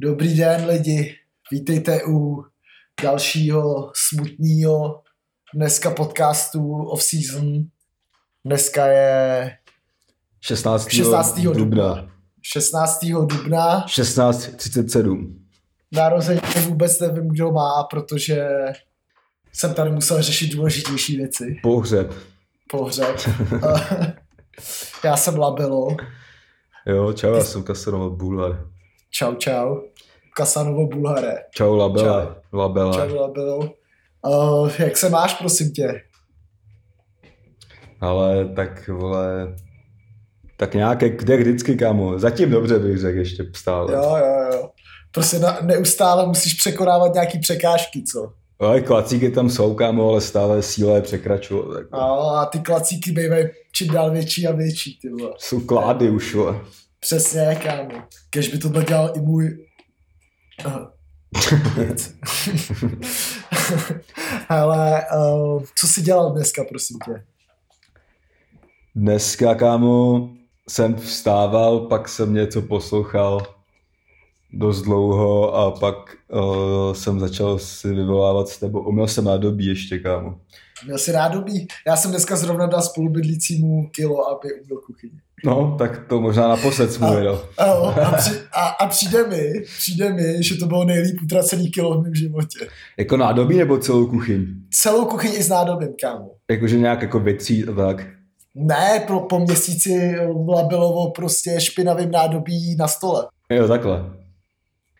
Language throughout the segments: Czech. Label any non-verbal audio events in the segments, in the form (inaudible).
Dobrý den lidi, vítejte u dalšího smutného dneska podcastu off season. Dneska je 16. 16. dubna. dubna. 16. dubna. 16.37. Narození vůbec nevím, kdo má, protože jsem tady musel řešit důležitější věci. Pohřeb. Pohřeb. (laughs) Já jsem Labelo. Jo, čau, já jsem Kasanova Bulhar. Čau, čau. Kasanovo Bulhare. Čau, Labele. Čau. Labele. Čau, Labelo. Uh, jak se máš, prosím tě? Ale tak, vole, tak nějak jak vždycky, kámo. Zatím dobře bych řekl ještě stále. Jo, jo, jo. Prostě na, neustále musíš překonávat nějaký překážky, co? Ale klacíky tam jsou, kámo, ale stále síla je překračuje. Tak. No, a ty klacíky bývají čím dál větší a větší, ty vole. Jsou klády už, vole. Přesně, kámo. Kež by to dělal i můj... Aha. (laughs) (laughs) Ale uh, co jsi dělal dneska, prosím tě? Dneska, kámo, jsem vstával, pak jsem něco poslouchal dost dlouho a pak uh, jsem začal si vyvolávat s tebou. Uměl jsem nádobí ještě, kámo. Měl jsi nádobí? Já jsem dneska zrovna dal spolubydlícímu kilo, aby uměl kuchyni. No, tak to možná naposled jsme. A, a, při, a, a přijde mi, přijde mi, že to bylo nejlíp utracený kilo v mém životě. Jako nádobí nebo celou kuchyň? Celou kuchyň i s nádobím, kámo. Jakože nějak jako věcí a tak. Ne, po, po měsíci labilovo prostě špinavým nádobí na stole. Jo, takhle.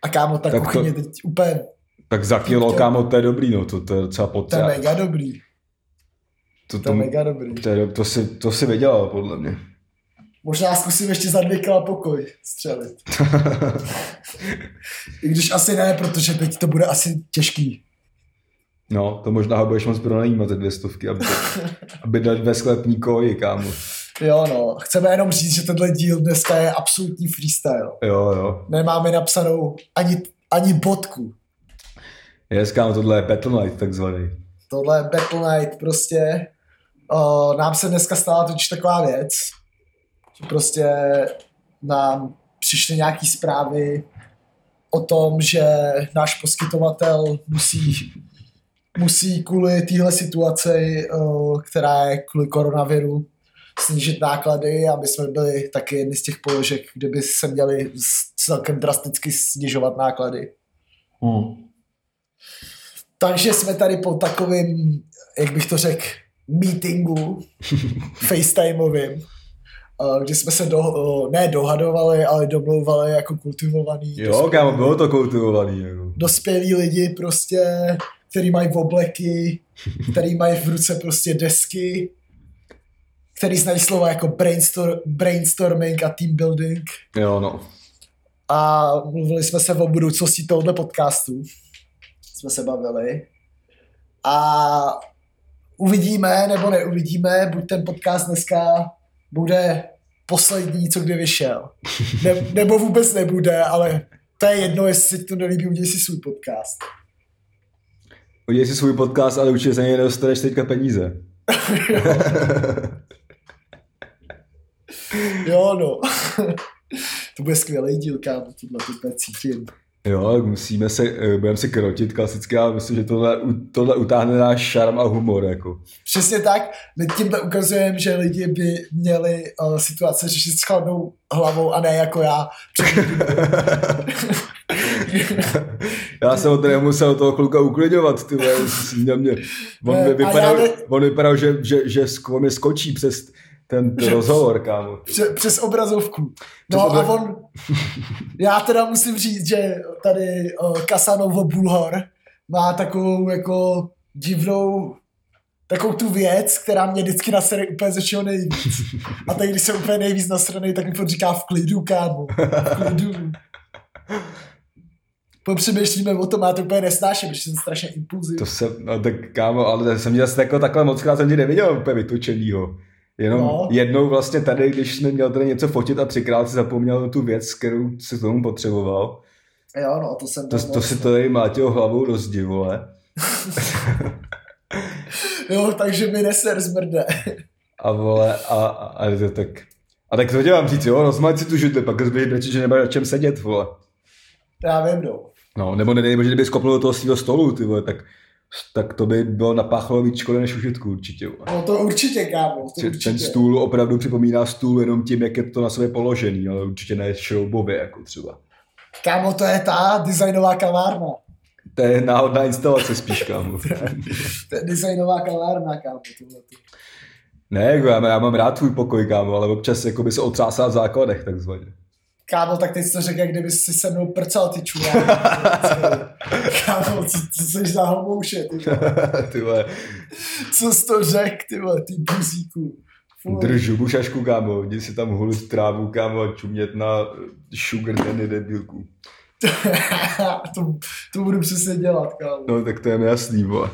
A kámo, ta Tak kuchyně to- teď úplně, Tak za kilo, kámo, to je dobrý, no, to, to je docela to je potřeba. mega dobrý. To, To je to, mega dobrý. to, je, to, si, to si vydělal, podle mě. Možná zkusím ještě za dvě kila pokoj střelit. (laughs) I když asi ne, protože teď to bude asi těžký. No, to možná ho budeš moc pronajímat za dvě stovky, aby, aby dal ve sklepní koji, kámo. Jo no, chceme jenom říct, že tenhle díl dneska je absolutní freestyle. Jo, jo. Nemáme napsanou ani, ani bodku. Yes, kámo, tohle je Battle Night, takzvaný. Tohle je Battle Night prostě. Uh, nám se dneska stala totiž taková věc, že prostě nám přišly nějaký zprávy o tom, že náš poskytovatel musí, musí kvůli téhle situaci, uh, která je kvůli koronaviru, snížit náklady a my jsme byli taky jedni z těch položek, kde by se měli celkem drasticky snižovat náklady. Hmm. Takže jsme tady po takovým, jak bych to řekl, meetingu (laughs) FaceTimeovým, eh, kdy jsme se do, eh, ne dohadovali, ale domlouvali jako kultivovaný Jo, kámo, bylo to kultivovaný, jako. dospělí lidi prostě, který mají obleky, (laughs) který mají v ruce prostě desky, který znají slova jako brainstorm, brainstorming a team building Jo, no. a mluvili jsme se o budoucnosti tohoto podcastu. Jsme se bavili. A uvidíme nebo neuvidíme, buď ten podcast dneska bude poslední, co kdy vyšel. Ne, nebo vůbec nebude, ale to je jedno, jestli se ti to nelíbí, udělej si svůj podcast. Udělej si svůj podcast, ale určitě za něj nedostaneš teďka peníze. (laughs) Jo, no. (laughs) to bude skvělý díl, kámo, tohle to cítím. Jo, musíme se, eh, budeme se krotit klasicky, ale myslím, že tohle, tohle utáhne náš šarm a humor, jako. Přesně tak. My tímhle ukazujeme, že lidi by měli uh, situace řešit s chladnou hlavou a ne jako já. (laughs) Já jsem ho tady musel toho kluka uklidňovat, ty (laughs) mě. On, a vypadal, on vypadal, že, že, že mi skočí přes ten rozhovor, kámo. Pře- přes obrazovku. No Přes a obra- on, já teda musím říct, že tady uh, Kasanovo Bulhar má takovou jako divnou takovou tu věc, která mě vždycky nasere úplně ze všeho nejvíc. A teď, když jsem úplně nejvíc nasranej, tak mi furt říká v klidu, kámo. V klidu. Popřemýšlíme o tom, já to úplně nesnáším, protože jsem strašně impulzivní. To se, no tak kámo, ale jsem tě zase jako takhle moc krát jsem tě neviděl úplně vytočenýho. Jenom No. no. jednou vlastně tady, když jsme měl tady něco fotit a třikrát si zapomněl tu věc, kterou si k tomu potřeboval. Jo, no, to jsem... To, to si to tady mlátil hlavou do zdi, vole. (laughs) Jo, takže mi neser zmrde. (laughs) A vole, a, a, a to tak... A tak to tě mám říct, jo, rozmať si tu židli, pak zběž brečet, že nemáš na čem sedět, vole. Já vím, no. No, nebo nedej, že kdyby skopnul do toho svého stolu, ty vole, tak, tak to by bylo napáchalo víc škody než užitku určitě. No to určitě, kámo, to Že určitě. Ten stůl opravdu připomíná stůl jenom tím, jak je to na sebe položený, ale určitě ne šroubově, jako třeba. Kámo, to je ta designová kavárna. To je náhodná instalace spíš, kámo. (laughs) To je designová kavárna, kámo, tohle. ne, jako já, já mám rád tvůj pokoj, kámo, ale občas jako by se otřásá v základech, takzvaně. Kámo, tak teď jsi to řekl, jak kdyby si se mnou prcal ty čurá. kámo, co, co jsi za homouše, ty vole. (laughs) ty vole, Co jsi to řekl, ty vole, ty buzíku. Držu bušašku, kámo, jdi si tam hulit trávu, kámo, a čumět na sugar daddy debilku. (laughs) to, to budu přesně dělat, kámo. No, tak to je mi jasný, vole.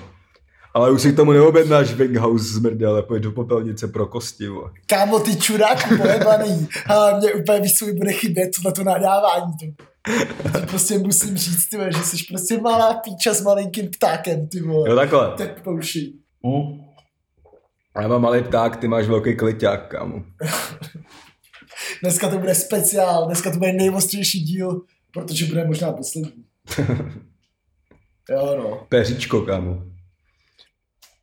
Ale už si k tomu neobjednáš Winghouse zmrdě, ale pojď do popelnice pro kosti, vole. Kámo, ty čuráku pojebaný. Ale mě úplně víš, co mi bude chybět, tohle to nadávání. To. to prostě musím říct, ty že jsi prostě malá píča s malinkým ptákem, ty vole. Jo, takhle. Tak pouši. Já mám malý pták, ty máš velký kliťák, kámo. (laughs) Dneska to bude speciál, dneska to bude nejostřejší díl, protože bude možná poslední. (laughs) Jo, no. Peříčko, kámo.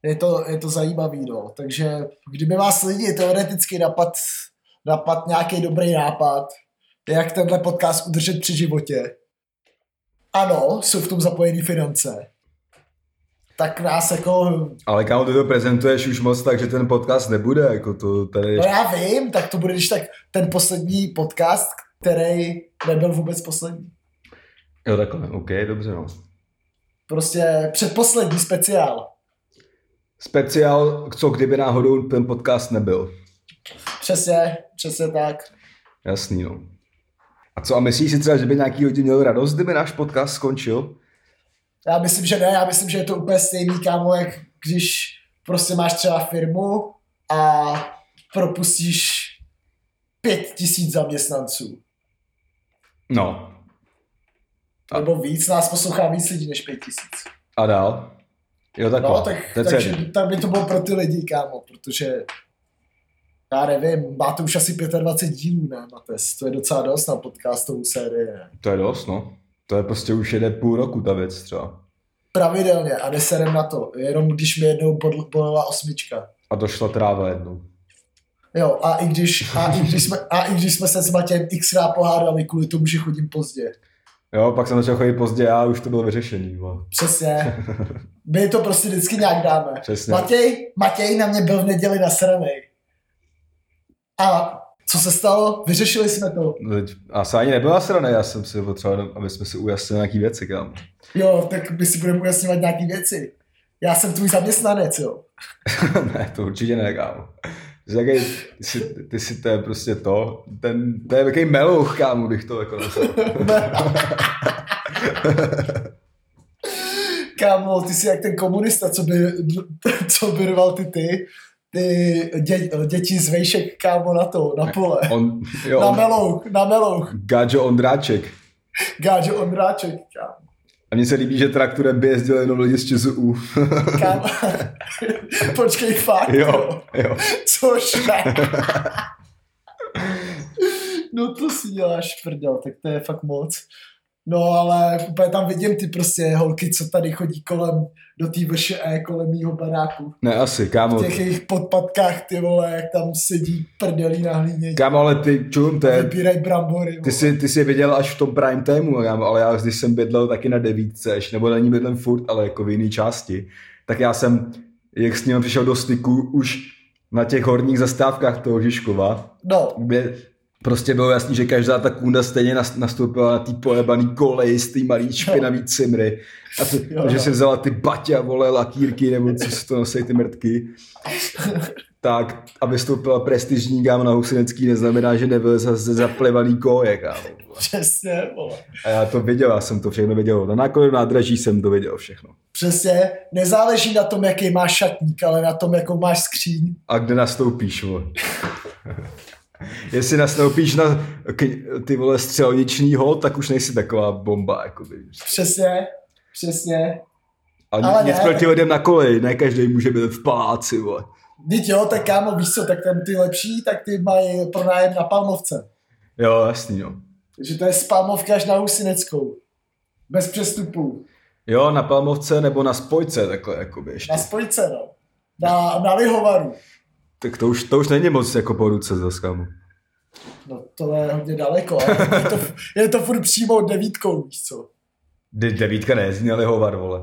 Je to, je to zajímavý, no. Takže kdyby vás lidi teoreticky napad, napad nějaký dobrý nápad, jak tenhle podcast udržet při životě. Ano, jsou v tom zapojený finance. Tak nás jako, Ale kámo, ty to prezentuješ už moc tak, že ten podcast nebude, jako to tady... no já vím, tak to bude když tak ten poslední podcast, který nebyl vůbec poslední. Jo, takhle, OK, dobře, no. Prostě předposlední speciál. Speciál, co kdyby náhodou ten podcast nebyl. Přesně, přesně tak. Jasný, no. A co, a myslíš si třeba, že by nějaký lidi měl radost, kdyby náš podcast skončil? Já myslím, že ne, já myslím, že je to úplně stejný, kámo, jak když prostě máš třeba firmu a propustíš pět tisíc zaměstnanců. No. A- Nebo víc, nás poslouchá víc lidí než pět tisíc. A dál? Jo, takhle. No, tak, To je takže celý. tam by to bylo pro ty lidi, kámo, protože já nevím, máte už asi 25 dílů, ne, Mates? To je docela dost na podcastovou sérii, ne? To je dost, no. To je prostě už jede půl roku ta věc třeba. Pravidelně a neserem na to, jenom když mi jednou bolela osmička. A došla tráva jednou. Jo, a i když, a i když, jsme, a i když jsme se s Matějem xkrát pohádali kvůli tomu, že chodím pozdě. Jo, pak jsem začal chodit pozdě a už to bylo vyřešený. vole. Přesně. (laughs) My to prostě vždycky nějak dáme. Přesně. Matěj, Matěj na mě byl v neděli na sranej. A co se stalo? Vyřešili jsme to. No, teď Asi ani nebyla strana, já jsem si potřeboval, aby jsme si ujasnili nějaký věci, kámo. Jo, tak my si budeme ujasňovat nějaké věci. Já jsem tvůj zaměstnanec, jo. (laughs) ne, to určitě ne, kámo. Jsi takej, ty, si, ty si to je prostě to, ten, to je takový melouch, kámo, bych to jako nazval. (laughs) Kámo, ty jsi jak ten komunista, co by, co by rval ty ty, ty dě, děti z vejšek, kámo, na to, na pole. On, jo, Na on, melouch, na melouch. Gáďo Ondráček. Gáďo Ondráček, kámo. A mně se líbí, že traktorem by jezdil jenom lidi z ČSU. kámo. (laughs) Počkej, fakt, jo, jo. Což ne. (laughs) no to si děláš prdel, tak to je fakt moc. No ale úplně tam vidím ty prostě holky, co tady chodí kolem, do té VŠE, kolem mýho baráku. Ne, asi, kámo. V těch jejich podpatkách, ty vole, jak tam sedí prdelí na hlíně. Kámo, ale ty, čum, to je, Vybírají brambory. ty jsi, ty jsi viděl až v tom prime timeu, kámo, ale já když jsem bydlel taky na devítce, ještě, nebo na ní bydlem furt, ale jako v jiné části, tak já jsem, jak s ním přišel do styku, už na těch horních zastávkách toho Žižkova, No, kde prostě bylo jasný, že každá ta kunda stejně nas- nastoupila na té pojebaný koleji z té malý špinavý cimry. A to, Jo, že jo. si vzala ty baťa, vole, lakýrky, nebo co si to nosí ty mrtky. tak, aby stoupila prestižní gámo na Husinecký, neznamená, že nevyleze ze zaplivaný koje, kámo. přesně, vole. A já to viděl, já jsem to všechno viděl. Na nákladu nádraží jsem to viděl všechno. Přesně, nezáleží na tom, jaký máš šatník, ale na tom, jakou máš skříň. A kde nastoupíš, vole? Jestli nastoupíš na ty vole střelniční hod, tak už nejsi taková bomba, jako víš. Přesně, přesně. Ale, Ale nic ne, proti tak- lidem na koleji, ne každý může být v paláci, vole. Teď jo, tak kámo, víš co, tak tam ty lepší, tak ty mají pronájem na Palmovce. Jo, jasný, no. Takže to je z Palmovky až na Husineckou. Bez přestupů. Jo, na Palmovce nebo na spojce, takhle jakoby ještě. Na spojce, no. Na, na lihovaru. Tak to už, to už není moc jako po ruce zase, kámo. No to je hodně daleko, ale (laughs) je to, je to furt přímo devítkou, víš co. De- devítka nejezdí na lihovar, vole.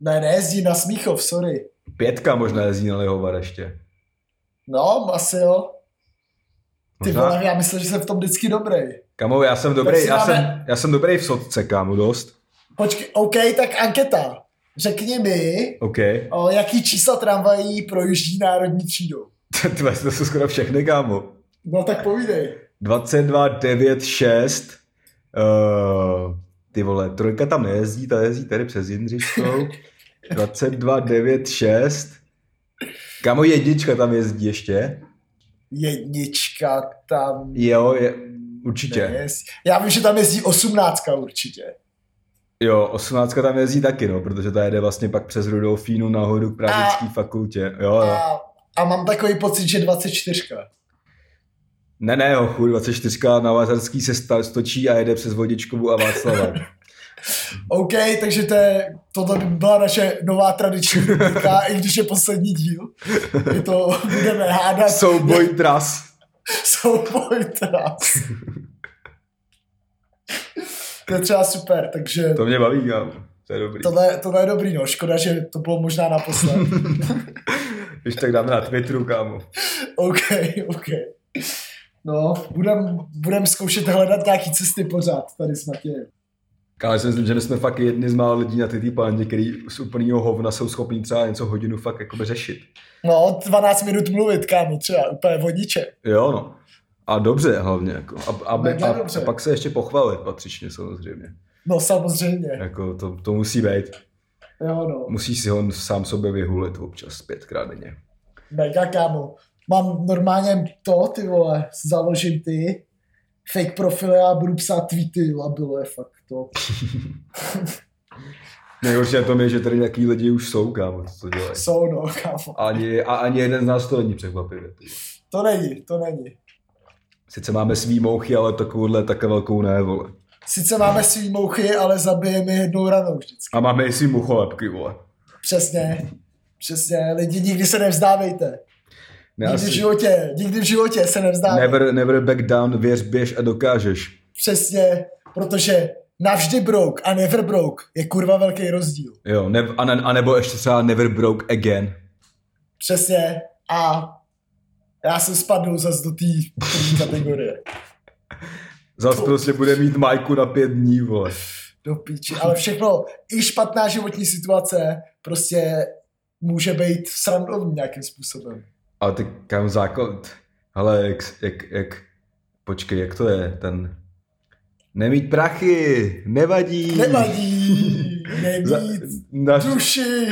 Ne, nejezdí na Smíchov, sorry. Pětka možná jezdí na lihovar ještě. No, asi jo. Ty Možná- vole, já myslím, že jsem v tom vždycky dobrý. Kamo, já jsem dobrý, já, dáme- jsem, já jsem dobrý v sotce, kámo, dost. Počkej, OK, tak anketa. Řekni mi, OK. o, jaký čísla tramvají projíždí národní třídou. (laughs) Tvé, to jsou skoro všechny, kámo. No tak povídej. 22, 9, 6. Uh, ty vole, trojka tam nejezdí, ta jezdí tady přes Jindřiškou. 22, 9, 6. Kámo, jednička tam jezdí ještě. Jednička tam Jo, je, určitě. jezdí. Já vím, že tam jezdí osmnáctka určitě. Jo, 18 tam jezdí taky, no, protože ta jede vlastně pak přes Rudolfínu nahoru k právnické fakultě. Jo, jo. A, a mám takový pocit, že 24. Ne, ne, hochu, 24 na Vázarský se sta- stočí a jede přes Vodičkovu a Václava. (laughs) OK, takže to je, tohle by byla naše nová tradiční rubrika, (laughs) i když je poslední díl. My to (laughs) budeme hádat. Souboj tras. Souboj tras. To je třeba super, takže To mě baví, kámo. To je dobrý. tohle, tohle je dobrý, no. Škoda, že to bylo možná naposled. (laughs) Když tak dáme na Twitteru, kámo. OK, OK. No, budem, budem zkoušet hledat nějaký cesty pořád tady s Matějem. Kámo, já si myslím, že my jsme fakt jedni z mála lidí na té planetě, který z úplného hovna jsou schopní třeba něco hodinu fakt jakoby řešit. No, 12 minut mluvit, kámo, třeba úplně vodiče. Jo, no. A dobře hlavně, jako. A, a, dobře. a, pak se ještě pochválit patřičně samozřejmě. No, samozřejmě. Jako to, to musí být. Jo, no. Musí si ho sám sobě vyhulit občas pětkrát denně. Mega, kámo. Mám normálně to, ty vole, založím ty fake profily a budu psát tweety, labilo je fakt to. (laughs) Nejhorší na tom je, že tady nějaký lidi už jsou, kámo, co to dělají. Jsou, no, kámo. Ani, a ani jeden z nás to není překvapivě. To není, to není. Sice máme svý mouchy, ale takovouhle také velkou ne, vole. Sice máme svý mouchy, ale zabijeme je jednou ranou vždycky. A máme i svý mucholepky, vole. Přesně. Přesně. Lidi, nikdy se nevzdávejte. Ne, Nikdy v asi, životě, nikdy v životě se nevzdávejte. never, never back down, věř, běž a dokážeš. Přesně, protože navždy broke a never broke je kurva velký rozdíl. Jo, ne, a, ne, a nebo ještě třeba never broke again. Přesně. A já jsem spadl zase do té kategorie. Zas prostě bude mít majku na pět dní, vole. Do píči. Ale všechno, i špatná životní situace prostě může být srandovní nějakým způsobem. Ale ty kam základ, hele, jak, jak, jak, počkej, jak to je, ten, nemít prachy, nevadí. Nevadí, (laughs) Za, nemít na, duši,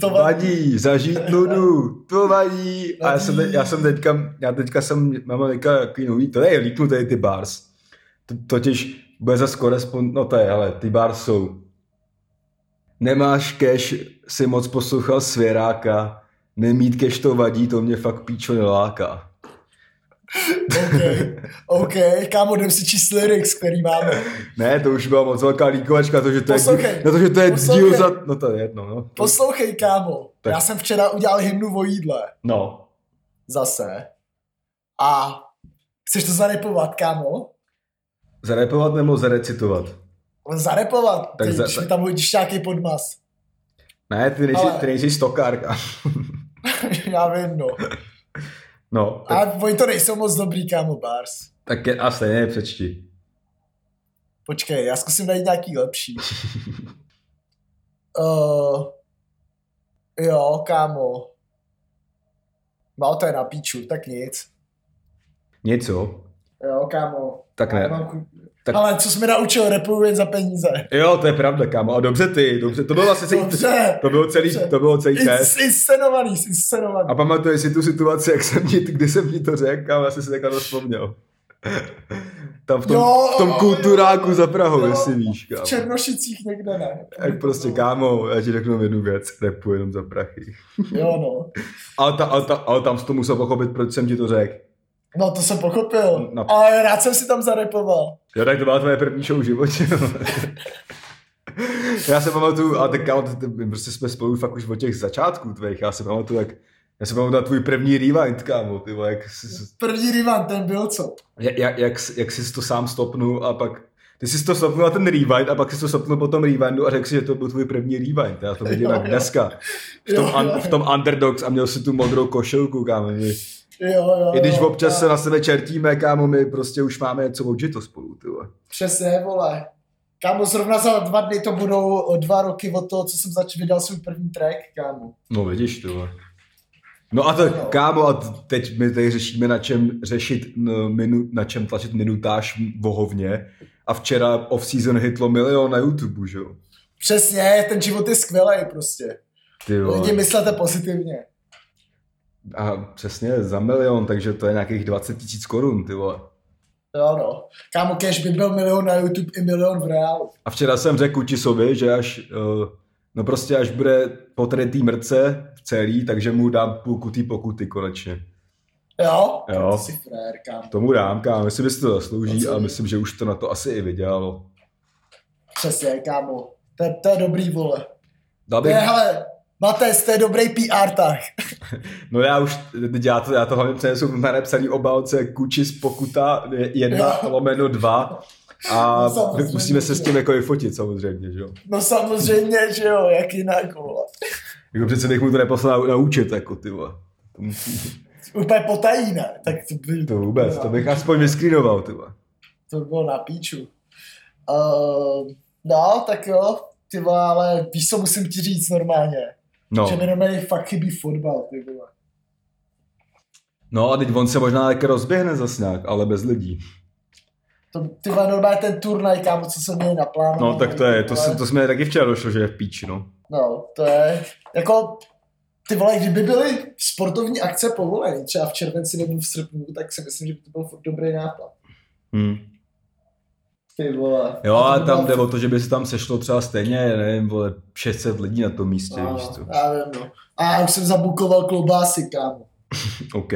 to vadí. zažít nudu, to vadí. A já jsem, teď, já jsem teďka, já teďka jsem, mám teďka takový nový, to je líknutý ty bars. To, totiž bude zase korespond, no to je, ale ty bars jsou. Nemáš cash, si moc poslouchal svěráka, nemít cash to vadí, to mě fakt píčo neláká. OK, OK, kámo, jdem si číst lyrics, který máme. Ne, to už byla moc velká líkovačka, to, že to je, Poslouchej, na to, že to je poslouchej. díl za, no to je jedno, no. Poslouchej, kámo, Tak. já jsem včera udělal hymnu o jídle. No, Zase. A chceš to zarepovat, kámo? zarepovat nebo zarecitovat? Zarepovat, Tak tak za- když mi tam hodíš nějaký podmas. Ne, ty nejsi, Ale- ty nejsi stokárka. (laughs) já vím, no. No, tak, A oni to nejsou moc dobrý, kámo, bars. tak je, a stejně přečti. Počkej, já zkusím najít nějaký lepší. uh, (laughs) jo, kámo. No, to je na píču, tak nic. Něco? Jo, kámo. Tak ne. mám Tak- Ale co jsi mi naučil, repuju jen za peníze. Jo, to je pravda, kámo. A dobře ty, dobře. To bylo vlastně celý, Dobře. to bylo celý, Dobře. to bylo celý test. Ins- Inscenovaný, inscenovaný. A pamatuješ si tu situaci, jak jsem ti, kdy jsem ti to řekl, kámo, já jsem si takhle vzpomněl. Tam v tom, Jo, v tom kulturáku jo, za Prahou, jo, jestli víš, V kámo. Černošicích někde ne. Jak prostě, kámo, já ti řeknu jednu věc, repu jenom za prachy. Jo, no. (laughs) Ale, ta, ale, ta, ale tam jsi to musel pochopit, proč jsem ti to řekl. No to jsem pochopil, No. ale rád jsem si tam zarepoval. Jo, tak to byla tvoje první show v životě. já se pamatuju, a tak kámo, prostě jsme spolu fakt už od těch začátků tvých, já se pamatuju, jak já se pamatuju na tvůj první rewind, kámo, ty vole, jak, jsi- První Rivan, ten byl co? jak, jak, jak, jak jsi to sám stopnul a pak ty jsi to stopnul na ten rewind a pak jsi to stopnul po tom rewindu a řekl si, že to byl tvůj první rewind. Já to vidím jak dneska. V tom, Jo, jo. v tom Underdogs a měl si tu modrou košilku, kámo. že- Jo, jo, I když jo, občas se na sebe čertíme, kámo, my prostě už máme něco odžito spolu, ty vole. Přesně, vole. Kámo, zrovna za dva dny to budou dva roky od toho, co jsem zač vydal svůj první track, kámo. No vidíš to. No a to, No. kámo, a teď my tady řešíme, na čem řešit, minu, na čem tlačit minutáž vohovně. A včera off-season hitlo milion na YouTube, že jo? Přesně, ten život je skvělý prostě. Ty vole. Lidi myslete pozitivně. A přesně za milion, takže to je nějakých 20 tisíc korun, ty vole. Jo no. Kámo, cash by byl milion na YouTube i milion v reálu. A včera jsem řekl Kučisovi, že až, uh, no prostě až bude po tady té mrce celý, takže mu dám půlku té pokuty konečně. Jo? Jo. To jsi frér, kámo. Tomu dám, kámo, myslím, že si to zaslouží a myslím, že už to na to asi i vydělalo. Přesně, kámo. To, je- to je dobrý, vole. Dal je, bych, hele, Mates, to je dobrý PR tah. (laughs) no já už, já to, já to hlavně přenesu na nepsaný obálce Kučis pokuta jedna Jo. lomeno dva a No musíme se s tím jako i fotit samozřejmě, že jo. No samozřejmě, že jo, jak jinak, vole. Jako přece bych mu to neposlal naučit, jako ty vole. To, musí, Úplně potají, ne? Tak to, by, to vůbec, to bych aspoň vyskrýnoval, ty vole. to by bylo na píču. Uh, no, tak jo, ty vole, ale víš, co musím ti říct normálně? No. Že mi normálně fakt chybí fotbal, ty vole. no a teď on se možná taky rozběhne zas nějak, ale bez lidí. To, ty vole, normálně ten turnaj, kámo, co jsem měl naplánovaný. No tak to je, to, se, to jsme taky včera došlo, že je v píči, no. No, to je, jako, ty vole, kdyby byly sportovní akce povoleny, třeba v červenci nebo v srpnu, tak si myslím, že by to byl dobrý nápad. Hmm. Ty vole. Jo, A a tam jde o to, že by se tam sešlo třeba stejně, nevím, vole, 600 lidí na tom místě, No, víš co. Já vím, no. A já už jsem zabukoval klobásy, kámo. (laughs) OK,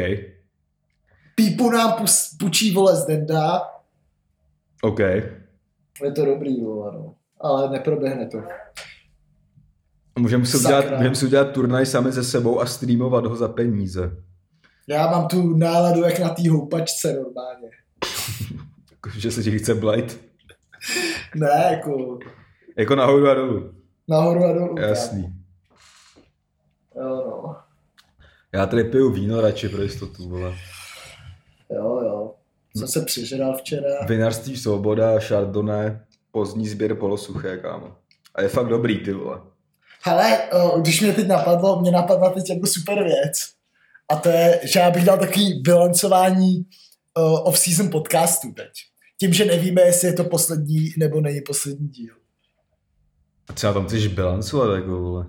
Pípu nám pus, pučí, vole, z Denda. OK. Je to dobrý, vole, no. Ale neproběhne to. Můžeme si, udělat, můžeme si udělat turnaj sami se sebou a streamovat ho za peníze. Já mám tu náladu jak na té houpačce normálně. (laughs) Že se ti chce blight. Ne, jako Jako nahoru a dolů. nahoru a dolů. Jasný. Jo, no. Já tady piju víno radši pro jistotu, vole. Jo, jo. Jsem se přižral včera. Vinařství Svoboda, Chardonnay, pozdní sběr polosuché, kámo. A je fakt dobrý, ty vole. Hele, když mě teď napadlo, mě napadla teď jako super věc. A to je, že já bych dal takový bilancování off-season podcastu teď. Tím, že nevíme, jestli je to poslední nebo není poslední díl. A třeba tam chceš bilancovat, jako, vole.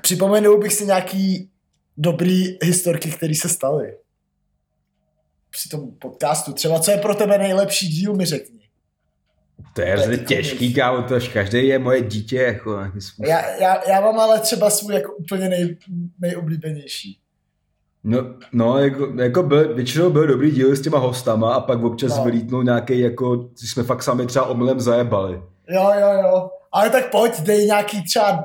Připomenul bych si nějaký dobrý historky, které se staly. Při tom podcastu. Třeba co je pro tebe nejlepší díl, mi řekni. To je hrozně těžký, kámo, to až každý je moje dítě, jako. Já, já, já mám ale třeba svůj jako úplně nej, nejoblíbenější. No, no jako, jako byl, většinou byl dobrý díl s těma hostama a pak občas No. vylítnul nějaký, jako, jsme fakt sami třeba omylem zajebali. Jo, jo, jo. Ale tak pojď, dej nějaký třeba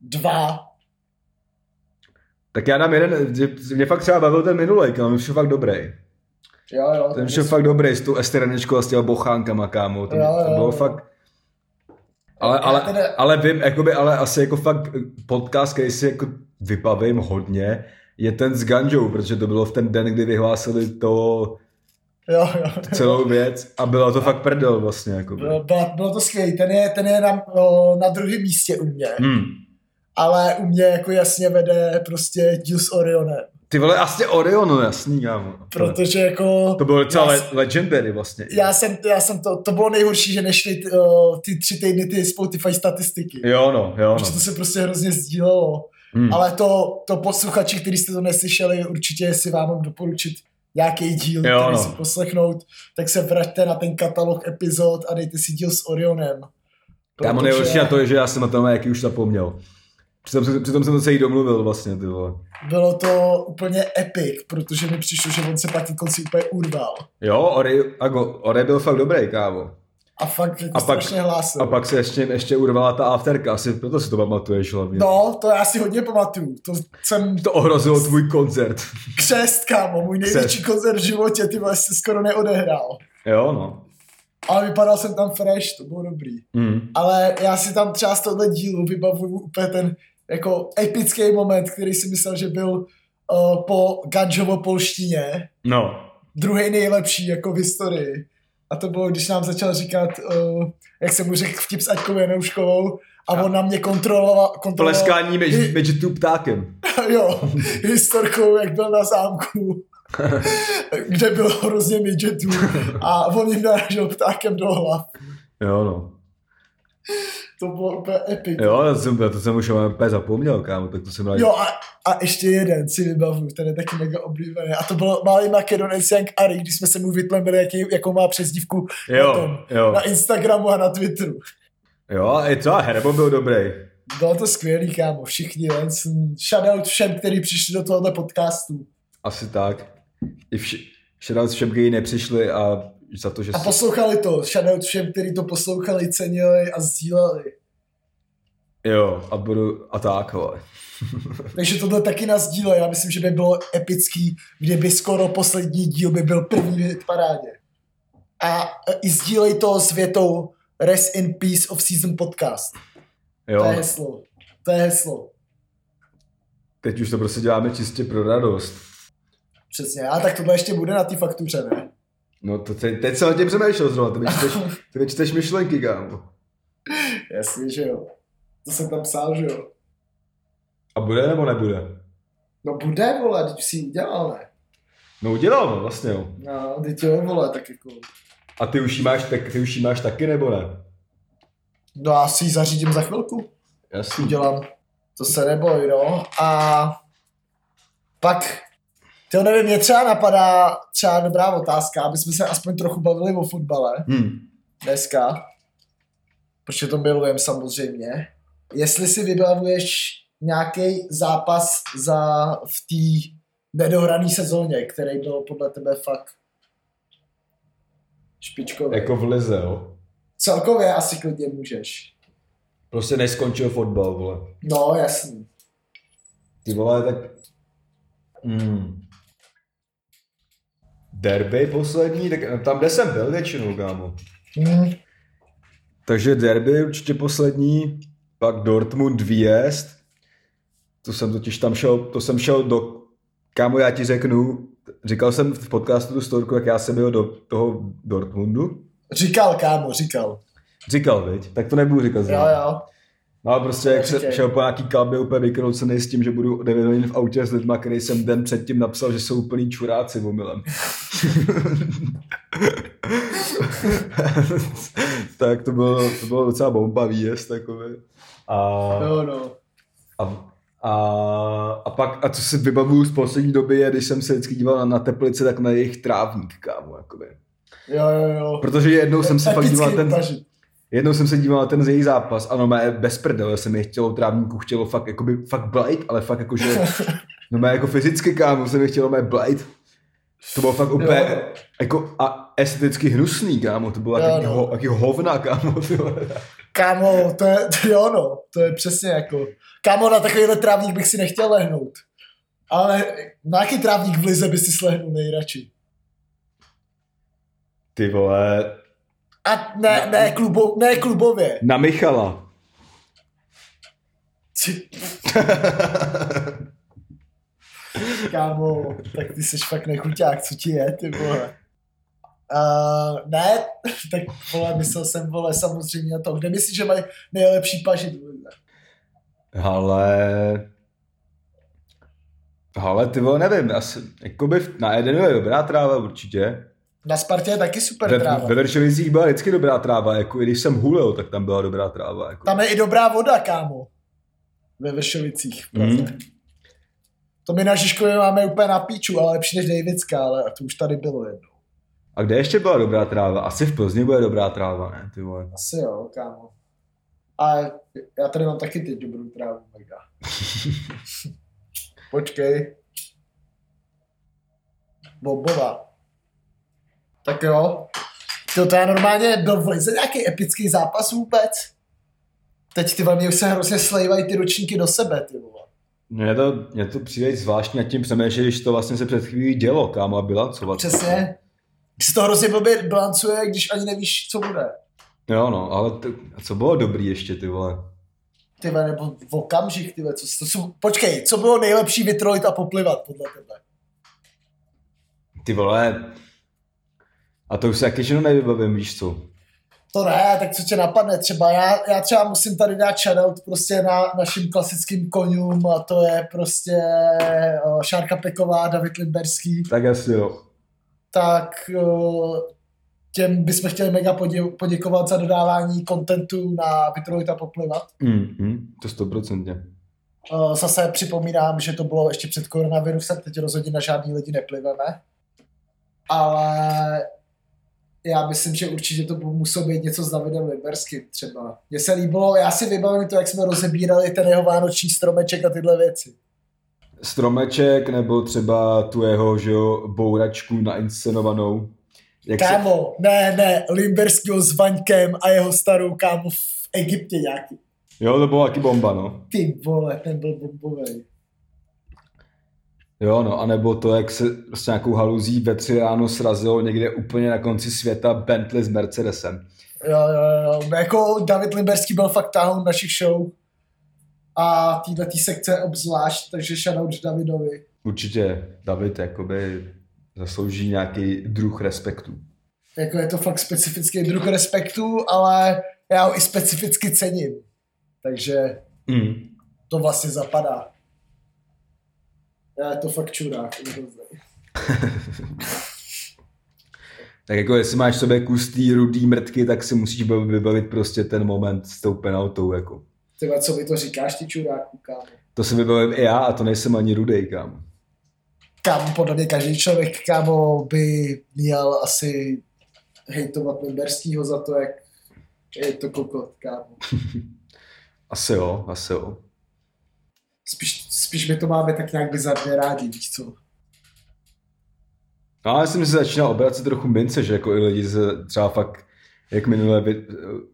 dva. Tak já dám jeden, mě fakt třeba bavil ten minulej, kámo, ten šel fakt dobrý. Jo, jo. Ten šel fakt dobrý s tou Esteranečkou a s těma bochánkama, kámo. To, Jo, to jo, bylo jo. fakt... Ale, ale, ale vím, jakoby, ale asi jako fakt podcast, který si jako vybavím hodně, je ten s Ganjou, protože to bylo v ten den, kdy vyhlásili to Jo, jo. celou věc a bylo to fakt prdel vlastně. Jakoby. Bylo, bylo, bylo to skvělé. Ten je, ten je na, na druhém místě u mě. Hmm. Ale u mě jako jasně vede prostě díl s Orionem. Ty vole, asi Orion, no jasný, kámo. Protože jako... To bylo docela já, le- legendary vlastně. já jsem, já jsem to, to bylo nejhorší, že nešly ty, ty tři týdny ty Spotify statistiky. Jo no, jo Protože to no. se prostě hrozně sdílelo. Hmm. Ale to, to posluchači, kteří jste to neslyšeli, určitě si vám mám doporučit nějaký díl, Jo, který no. si poslechnout, tak se vraťte na ten katalog epizod a dejte si díl s Orionem. Kámo, nejhorší na to je, že já jsem na to jaký už zapomněl. Přitom, přitom jsem to celý domluvil vlastně, ty vole. Bylo to úplně epic, protože mi přišlo, že on se pak konci úplně urval. Jo, Ori, ako, Ori byl fakt dobrý, kámo. A fakt A pak- strašně hlásil. A pak se ještě, ještě urvala ta afterka, asi proto si to pamatuješ hlavně. No, to já si hodně pamatuju. To jsem To ohrozilo tvůj koncert. křest, kámo, můj největší Křest. koncert v životě, ty se skoro neodehrál. Jo, no. Ale vypadal jsem tam fresh, to bylo dobrý. Mm. Ale já si tam třeba z tohohle dílu vybavuju úplně ten jako epický moment, který si myslel, že byl uh, po Ganžovo polštině, No. druhý nejlepší jako v historii. A to bylo, když nám začal říkat, uh, jak jsem mu řekl vtip s Aťkou Janouškovou, a on na mě kontroloval, kontroloval Pleskání mezi, mezi tu ptákem. (laughs) jo, historkou, jak byl na zámku, (laughs) kde bylo hrozně midgetů a on jim narážel ptákem do hlav. Jo, no. To bylo úplně epic. Jo, to jsem, to jsem už úplně zapomněl, kámo, tak to jsem rád. Jo a, a ještě jeden si vybavuju, ten je taky mega oblíbený. A to byl malý Makedonec Young Ari, když jsme se mu vytlemili, jaký, jakou má přezdívku na, jo, tom, jo. na Instagramu a na Twitteru. Jo, a i to, Herbo byl dobrý. Bylo to skvělý, kámo, všichni. jen jsem- Shoutout všem, kteří přišli do tohoto podcastu. Asi tak. I vši, shoutout všem, kteří nepřišli a za to, že A poslouchali to. Shoutout všem, kteří to poslouchali, cenili a sdíleli. Jo, a budu... A tak, vole. (laughs) Takže tohle taky na sdíle. Já myslím, že by bylo epický, kdyby skoro poslední díl by byl první v parádě. A i sdílej to s větou Rest in Peace of Season Podcast. Jo, To je heslo. To je heslo. teď už to prostě děláme čistě pro radost. Přesně. A tak tohle ještě bude na té faktuře, ne? No to teď, teď na tě přemýšlel zrovna, ty mi čteš, ty mi čteš myšlenky, kámo. Jasně, že jo. To jsem tam psal, že jo. A bude nebo nebude? No bude, vole, teď si ji udělal, ne? No udělal, no vlastně jo. No, teď jo, vole, tak jako... A ty už máš, tak, ty už jí máš taky nebo ne? No já si ji zařídím za chvilku. Jasný. udělám. To se neboj, no. A pak, to nevím, mě třeba napadá třeba dobrá otázka, aby jsme se aspoň trochu bavili o fotbale Hm. dneska, protože to milujeme samozřejmě. Jestli si vybavuješ nějaký zápas za v té nedohrané sezóně, který byl podle tebe fakt špičkový. Jako v lize, jo. Celkově asi klidně můžeš. Prostě než skončil fotbal, vole. No, jasný. Ty vole, tak... Mm. Derby poslední, tak tam, kde jsem byl většinou, kámo. Hmm. Takže derby určitě poslední, pak Dortmund výjezd. To jsem totiž tam šel, to jsem šel do, kámo já ti řeknu, říkal jsem v podcastu tu storku, jak já jsem byl do toho Dortmundu. Říkal, kámo, říkal. Říkal, viď? Tak to nebudu říkat. Jo, jo. No a prostě jak jsem šel po nějaký kalbě úplně vykroucený s tím, že budu 9 hodin v autě s lidma, který jsem den předtím napsal, že jsou úplný čuráci omylem. (laughs) tak to bylo, to bylo docela bomba výjezd takový. A, Jo, no. a, a, a, pak, a co si vybavuju z poslední doby je, když jsem se vždycky díval na, na teplice, tak na jejich trávník, kámo, jakoby. Jo, jo, jo. Protože jednou jsem se fakt díval ten. Jednou jsem se díval na ten z jejich zápas a no mé bez prdele se mi chtělo trávníku, chtělo fakt, jakoby, fakt blade, ale fakt jakože, (laughs) no mé jako fyzicky kámo se mi chtělo mé blade. To bylo fakt úplně, Jo. jako a esteticky hnusný, kámo, to bylo jaký, no. ho, hovna, kámo. (laughs) Kámo, to je, to jo, no. To je přesně jako... Kámo, na takovýhle trávník bych si nechtěl lehnout. Ale na jaký trávník v Lize by si slehnul nejradši? Ty vole, A ne, ne, klubo, ne klubově. na Michala. (laughs) Kámo, tak ty jsi fakt nechuťák, co ti je, ty vole. Uh, ne, (laughs) tak vole, myslel jsem, vole, samozřejmě na to. Kde myslíš, že mají nejlepší paži? v lize? Ale... Ale ty vole, nevím, asi, jakoby na Edenu je dobrá tráva určitě. Na Spartě je taky super Ve, tráva. ve Vršovicích byla vždycky dobrá tráva, jako i když jsem hulil, tak tam byla dobrá tráva. Jako. Tam je i dobrá voda, kámo. Ve Vršovicích. Mm. To my na Žižkově máme úplně na píču, ale lepší než Davidská, ale to už tady bylo jedno. A kde ještě byla dobrá tráva? Asi v Plzni bude dobrá tráva, ne? Ty vole. Asi jo, kámo. A já tady mám taky teď dobrou trávu, mega. (laughs) Počkej. Bobova. Tak jo. To, to já normálně byl lize nějaký epický zápas vůbec. Teď ty mě už se hrozně slejvají ty ročníky do sebe, ty vole. Mně to, mě to přijde zvláštně nad tím přemýšlet, když to vlastně se před chvílí dělo, kámo, a bilancovat. Přesně. Když se to hrozně blbě bilancuje, když ani nevíš, co bude. Jo, no, ale to, co bylo dobrý ještě, ty vole? Ty vole, nebo v okamžik, ty vole, co, co, co, počkej, co bylo nejlepší vytrojit a poplivat podle tebe? Ty vole, a to už se taky ženu nevybavím, víš co? To ne, tak co tě napadne třeba, já, já třeba musím tady dát shoutout prostě na našim klasickým konům a to je prostě Šárka Peková, David Limberský. Tak asi jo. Tak o, těm bychom chtěli mega podě, poděkovat za dodávání kontentu na Vytrojit a poplivat. Mm, mm, to stoprocentně. Zase připomínám, že to bylo ještě před koronavirusem, teď rozhodně na žádný lidi nepliveme. Ale já myslím, že určitě to muselo být něco s Davidem Liberským třeba. Mně se líbilo, já si vybavím to, jak jsme rozebírali ten jeho vánoční stromeček a tyhle věci. Stromeček nebo třeba tu jeho, že jo, bouračku nainscenovanou. Jak kámo, se... ne, ne, Limberskýho s Vaňkem a jeho starou kámo v Egyptě nějaký. Jo, to bylo taky bomba, no. Ty vole, ten byl bombový. Jo, no, anebo to, jak se prostě nějakou haluzí ve tři ráno srazilo někde úplně na konci světa Bentley s Mercedesem. Jo, jo, jo. Jako David Limberský byl fakt táhnout našich show a týhle tý sekce obzvlášť, takže shoutout Davidovi. Určitě David jakoby zaslouží nějaký druh respektu. Jako je to fakt specifický druh respektu, ale já ho i specificky cením. Takže mm. to vlastně zapadá. Já je to fakt čurák. (laughs) tak jako jestli máš sobě kus tý rudý mrtky, tak si musíš vybavit prostě ten moment s tou penaltou. Jako. Ty co mi to říkáš, ty čuráku, kámo? To si vybavím i já a to nejsem ani rudej, kámo. Kámo, podle mě každý člověk, kámo, by měl asi hejtovat Limberskýho za to, jak je to kokot, kámo. (laughs) asi jo, asi jo spíš, spíš my to máme tak nějak bizarně rádi, víš co. No, já jsem si začínal obracet trochu mince, že jako i lidi se třeba fakt jak minule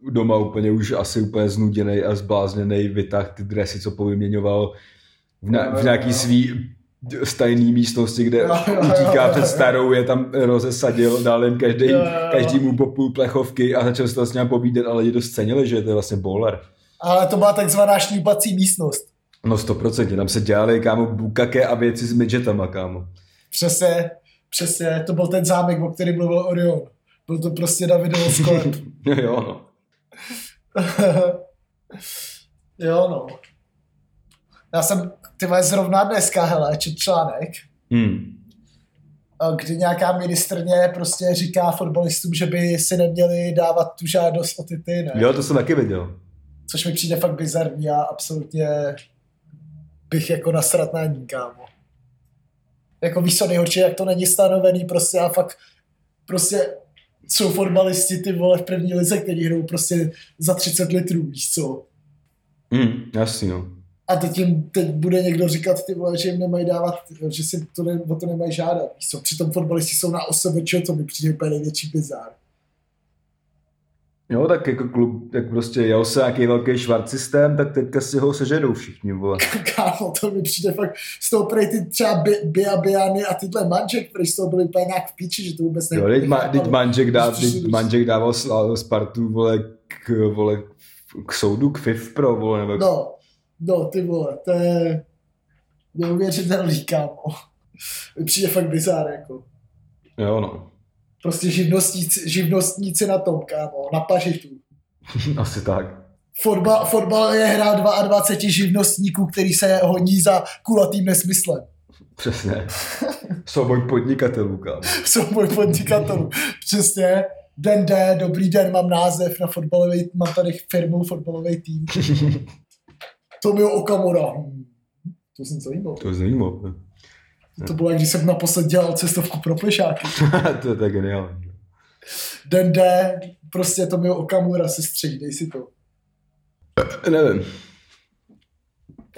doma úplně už asi úplně znuděný a zblázněný vytah ty dresy, co povyměňoval v, na, v nějaký svý stajný místnosti, kde utíká před starou, je tam rozesadil, dal jim každý, každému po půl plechovky a začal se to s ním povídat, ale lidi dost cenili, že to je vlastně bowler. Ale to byla takzvaná šnípací místnost. No stoprocentně, tam se dělali, kámo, bukake a věci s midgetama, kámo. Přesně, přesně, to byl ten zámek, o kterém mluvil Orion. Byl to prostě Davidov sklep. (laughs) jo, no. (laughs) jo, no. Já jsem, ty zrovna dneska, hele, čet článek, hmm. kdy nějaká ministrně prostě říká fotbalistům, že by si neměli dávat tu žádost o ty ty, ne? Jo, to jsem taky viděl. Což mi přijde fakt bizarní a absolutně bych jako nasrat na ní, kámo. Jako víš co nejhorší, jak to není stanovený, prostě a fakt prostě jsou fotbalisti ty vole v první lize, kteří hrajou prostě za 30 litrů, víš co. Mm, jasný, no. A teď, jim, teď bude někdo říkat ty vole, že jim nemají dávat, že si to ne, o to nemají žádat. Víš co, přitom fotbalisti jsou na OSVČ, co mi přijde úplně největší bizár. Jo, tak jako klub, tak prostě jel se nějaký velký švart systém, tak teďka si ho sežedou všichni, vole. (laughs) Kámo, to mi přijde fakt, z toho prej ty třeba Bia Biany a tyhle Manžek, prej z toho byli úplně nějak v píči, že to vůbec nevím. Jo, teď, ma, teď Manžek, dá, teď Manžek dával Spartu, vole, k, vole, k soudu, k FIF Pro, vole, nebo... No, no, ty vole, to je neuvěřitelný, kámo. Mi přijde fakt bizár, jako. Jo, no. Prostě živnostníci, živnostníci na tom, kámo, na pažitu. (laughs) Asi tak. Fotbal, fotbal je hra 22 živnostníků, který se honí za kulatým nesmyslem. Přesně. Souboj podnikatelů, kámo. (laughs) Souboj podnikatelů. Přesně. Den D, dobrý den, mám název na fotbalový, mám tady firmu, fotbalový tým. (laughs) Tomio Okamura. Hm. To jsem zajímal. To je zajímavé. To bylo, když jsem naposled dělal cestovku pro plešáky. (laughs) to je tak geniální. Den D, prostě to měl Okamura se středí, dej si to. Nevím.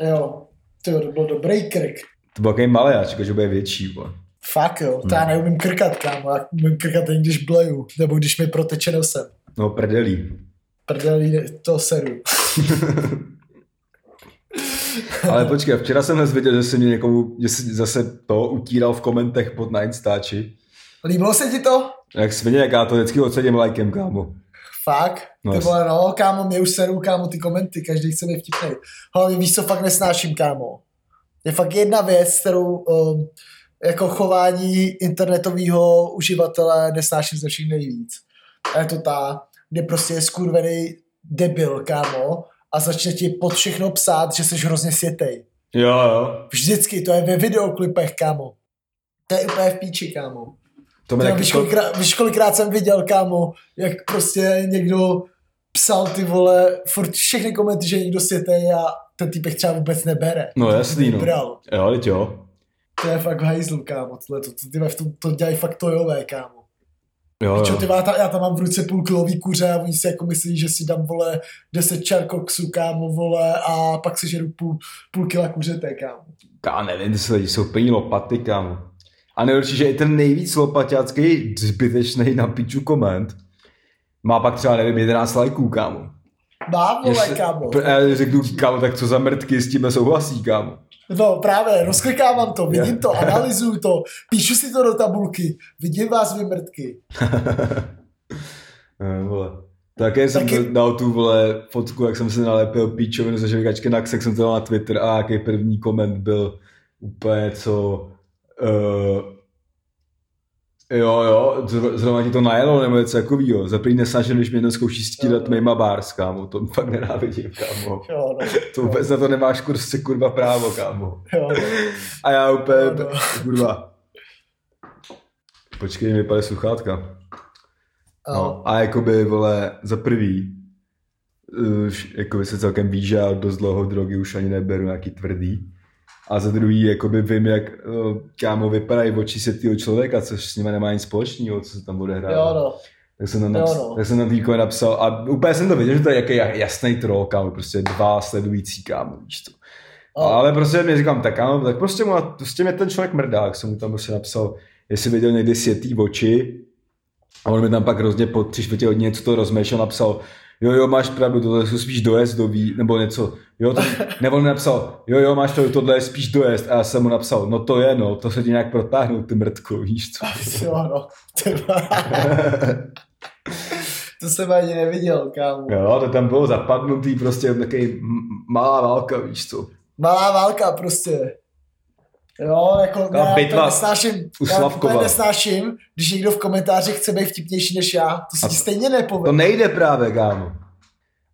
Jo, to byl dobrý krk. To byl takový malý, já čekal, že bude větší. Bo. Fakt jo, to já neumím krkat, kámo. Já umím krkat jen když bleju, nebo když mi proteče nosem. No, prdelí. Prdelí to seru. (laughs) Ale počkej, včera jsem dnes viděl, že se mě někomu, že jsi zase to utíral v komentech pod na Instači. Líbilo se ti to? Jak svině, jak já to vždycky odsadím lajkem, kámo. Fakt? No, Ty vole, no, kámo, mě už serou, kámo, ty komenty, každý chce být vtipnej. Hlavně víš, co fakt nesnáším, kámo. Je fakt jedna věc, kterou um, jako chování internetového uživatele nesnáším ze všech nejvíc. A je to ta, kde prostě je skurvený debil, kámo, a začne ti pod všechno psát, že jsi hrozně světej. Jo, jo. Vždycky, to je ve videoklipech, kámo. To je úplně v píči, kámo. To mi taky víš, to, kolikrát, víš, kolikrát jsem viděl, kámo, jak prostě někdo psal ty vole, furt všechny komenty, že někdo světej a ten týpek třeba vůbec nebere. No jasný, no. Bral. Jo, teď jo. To je fakt v hajzlu, kámo. Tohle, to, to, tom, to dělají fakt tojové, kámo. Jo, Čo, jo. ty vole, já, tam, mám v ruce půl kilový kuře a oni si jako myslí, že si dám, vole, 10 čarkoksu, kámo, vole, a pak si žeru půl, půl kila kuřete, kámo. Já nevím, ty lidi jsou plní lopaty, kámo. A nejhorší, že i ten nejvíc lopaťácký zbytečný na piču koment má pak třeba, nevím, 11 lajků, kámo. Má, vole, kámo. Já řeknu, kámo, tak co za mrtky s tím souhlasí, kámo. No právě, rozklikávám to, vidím to, (laughs) analyzuju to, píšu si to do tabulky, vidím vás vymrtky. (laughs) Eh, vole. Také jsem Taky- dal tu vole fotku, jak jsem si nalepil píčovinu ze žvikačky na ksek, jsem to dal na Twitter a jaký první koment byl úplně co... Uh, jo, jo, zr- zrovna ti to najelo nebo něco takovýho. Za první nesnažím, když mě jednou zkouší stírat mýma bars, kámo. To fakt nenávidím, kámo. Jo, no, To vůbec na to nemáš kurz, kurva právo, kámo. jo, no. A já úplně, No, no. kurva. Počkej, mi vypadá sluchátka. No. No, a jakoby, vole, za prvý, už jakoby se celkem ví, že já dost dlouho drogy už ani neberu nějaký tvrdý. A za druhý, jakoby vím, jak uh, kámo vypadají oči světlého člověka, což s nimi nemá nic společného, co se tam bude hrát. jo, no. Tak jsem tam, Jo, naps- no. tak jsem tam týko napsal a úplně jsem to viděl, že to je jaký jasný troll, kámo, prostě dva sledující, kámo, víš to. No. Ale prostě mi říkám, tak kámo, tak prostě, mu, prostě mě ten člověk mrdá, jak jsem mu tam prostě napsal, jestli viděl někdy světý oči, a on mi tam pak hrozně po tři čtvrtě hodně něco to rozmešal, napsal, jo, jo, máš pravdu, tohle jsou spíš dojezdový, nebo něco, jo, to, (laughs) nebo on mi napsal, jo, jo, máš to, tohle je spíš dojezd, a já jsem mu napsal, no to je, no, to se ti nějak protáhnou, ty mrtku, víš co. (laughs) Jo, no. Ty (laughs) to jsem ani neviděl, kámo. Jo, to tam bylo zapadnutý, prostě takový malá válka, víš co. Malá válka prostě. Jo, jako Ta já bitva to nesnáším, u já Slavkova. to nesnáším, když někdo v komentářích chce být vtipnější než já, to to- stejně To nepovede. nejde právě, kámo.